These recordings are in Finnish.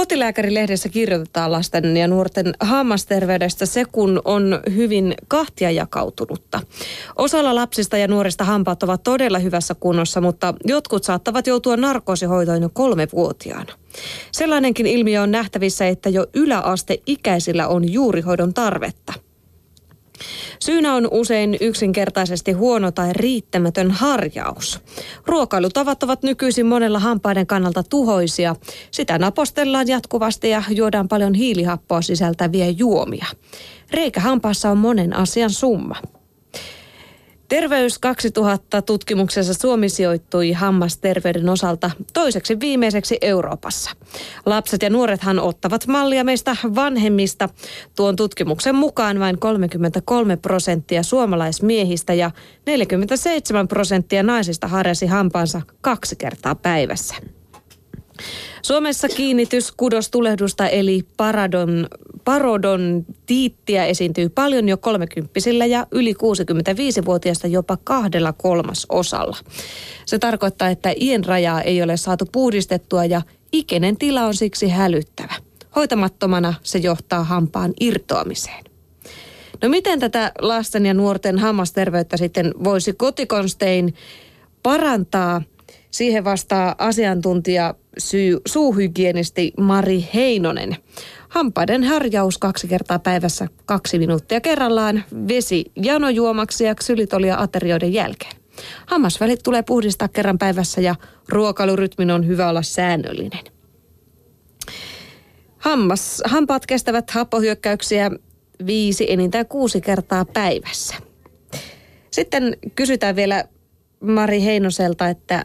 Kotilääkärilehdessä kirjoitetaan lasten ja nuorten hammasterveydestä se, kun on hyvin kahtia jakautunutta. Osalla lapsista ja nuorista hampaat ovat todella hyvässä kunnossa, mutta jotkut saattavat joutua narkoosihoitoon jo kolmevuotiaana. Sellainenkin ilmiö on nähtävissä, että jo yläasteikäisillä on juurihoidon tarvetta – Syynä on usein yksinkertaisesti huono tai riittämätön harjaus. Ruokailutavat ovat nykyisin monella hampaiden kannalta tuhoisia. Sitä napostellaan jatkuvasti ja juodaan paljon hiilihappoa sisältäviä juomia. Reikä hampaassa on monen asian summa. Terveys 2000 tutkimuksessa Suomi sijoittui hammasterveyden osalta toiseksi viimeiseksi Euroopassa. Lapset ja nuorethan ottavat mallia meistä vanhemmista. Tuon tutkimuksen mukaan vain 33 prosenttia suomalaismiehistä ja 47 prosenttia naisista harjasi hampaansa kaksi kertaa päivässä. Suomessa kiinnitys kudostulehdusta eli paradon, parodontiittia esiintyy paljon jo kolmekymppisillä ja yli 65-vuotiaista jopa kahdella kolmasosalla. Se tarkoittaa, että ien rajaa ei ole saatu puhdistettua ja ikäinen tila on siksi hälyttävä. Hoitamattomana se johtaa hampaan irtoamiseen. No miten tätä lasten ja nuorten hammasterveyttä sitten voisi kotikonstein parantaa? Siihen vastaa asiantuntija syy, suuhygienisti Mari Heinonen. Hampaiden harjaus kaksi kertaa päivässä kaksi minuuttia kerrallaan, vesi janojuomaksi ja ksylitolia aterioiden jälkeen. Hammasvälit tulee puhdistaa kerran päivässä ja ruokailurytmin on hyvä olla säännöllinen. Hammas, hampaat kestävät happohyökkäyksiä viisi enintään kuusi kertaa päivässä. Sitten kysytään vielä Mari Heinoselta, että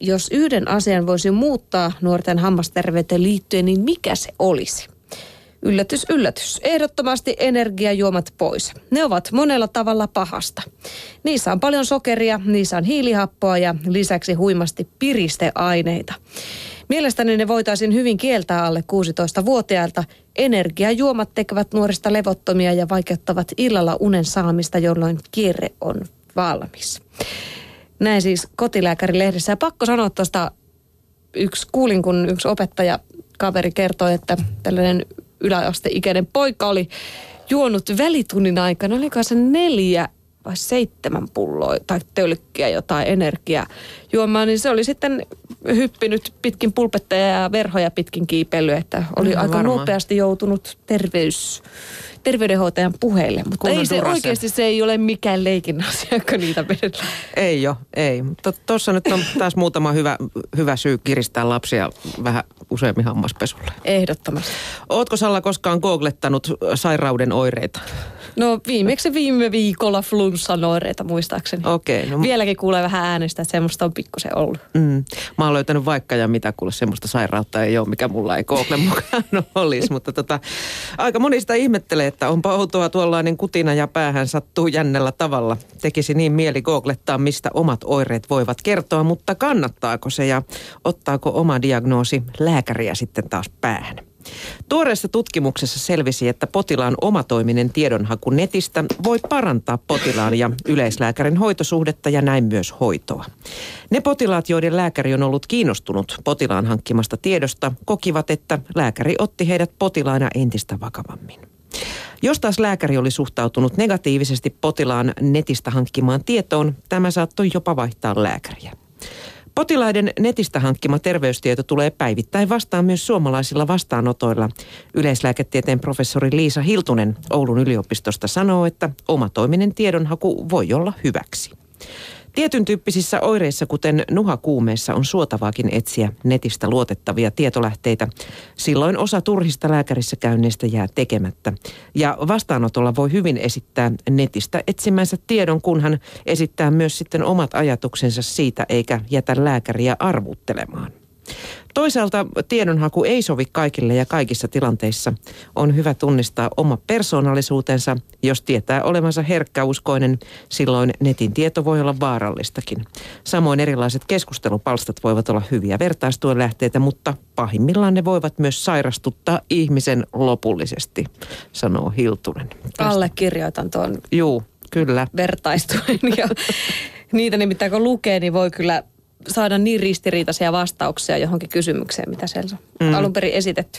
jos yhden asian voisi muuttaa nuorten hammasterveyteen liittyen, niin mikä se olisi? Yllätys, yllätys. Ehdottomasti energiajuomat pois. Ne ovat monella tavalla pahasta. Niissä on paljon sokeria, niissä on hiilihappoa ja lisäksi huimasti piristeaineita. Mielestäni ne voitaisiin hyvin kieltää alle 16-vuotiailta. Energiajuomat tekevät nuorista levottomia ja vaikeuttavat illalla unen saamista, jolloin kierre on valmis. Näin siis kotilääkärilehdessä. Ja pakko sanoa tuosta, yksi, kuulin kun yksi opettaja kaveri kertoi, että tällainen yläasteikäinen poika oli juonut välitunnin aikana, oliko se neljä vai seitsemän pulloa tai tölkkiä jotain energiaa juomaan, niin se oli sitten hyppinyt pitkin pulpetteja ja verhoja pitkin kiipeilyä, että oli no, aika varmaan. nopeasti joutunut terveys terveydenhoitajan puheille. Mutta ei se oikeasti se ei ole mikään leikin asia, kun niitä vedetään. Ei jo, ei. Tuossa nyt on taas muutama hyvä, hyvä syy kiristää lapsia vähän useammin hammaspesulle. Ehdottomasti. Ootko Salla koskaan googlettanut sairauden oireita? No viimeksi viime viikolla flunssan oireita muistaakseni. Okei. Okay, no, Vieläkin kuulee vähän äänestä, että semmoista on pikkusen ollut. Mm. Mä oon löytänyt vaikka ja mitä kuule semmoista sairautta ei ole, mikä mulla ei Google mukaan olisi. Mutta tota, aika monista ihmettelee, että onpa outoa tuollainen kutina ja päähän sattuu jännällä tavalla. Tekisi niin mieli googlettaa, mistä omat oireet voivat kertoa, mutta kannattaako se ja ottaako oma diagnoosi lääkäriä sitten taas päähän? Tuoreessa tutkimuksessa selvisi, että potilaan omatoiminen tiedonhaku netistä voi parantaa potilaan ja yleislääkärin hoitosuhdetta ja näin myös hoitoa. Ne potilaat, joiden lääkäri on ollut kiinnostunut potilaan hankkimasta tiedosta, kokivat, että lääkäri otti heidät potilaana entistä vakavammin. Jos taas lääkäri oli suhtautunut negatiivisesti potilaan netistä hankkimaan tietoon, tämä saattoi jopa vaihtaa lääkäriä. Potilaiden netistä hankkima terveystieto tulee päivittäin vastaan myös suomalaisilla vastaanotoilla. Yleislääketieteen professori Liisa Hiltunen Oulun yliopistosta sanoo, että omatoiminen tiedonhaku voi olla hyväksi. Tietyn tyyppisissä oireissa, kuten nuhakuumeessa, on suotavaakin etsiä netistä luotettavia tietolähteitä. Silloin osa turhista lääkärissä käynneistä jää tekemättä. Ja vastaanotolla voi hyvin esittää netistä etsimänsä tiedon, kunhan esittää myös sitten omat ajatuksensa siitä, eikä jätä lääkäriä arvuttelemaan. Toisaalta tiedonhaku ei sovi kaikille ja kaikissa tilanteissa. On hyvä tunnistaa oma persoonallisuutensa. Jos tietää olevansa herkkäuskoinen, silloin netin tieto voi olla vaarallistakin. Samoin erilaiset keskustelupalstat voivat olla hyviä vertaistuen lähteitä, mutta pahimmillaan ne voivat myös sairastuttaa ihmisen lopullisesti, sanoo Hiltunen. Tästä. Allekirjoitan tuon Juu, kyllä. vertaistuen ja niitä nimittäin kun lukee, niin voi kyllä saada niin ristiriitaisia vastauksia johonkin kysymykseen, mitä siellä on mm. alun perin esitetty.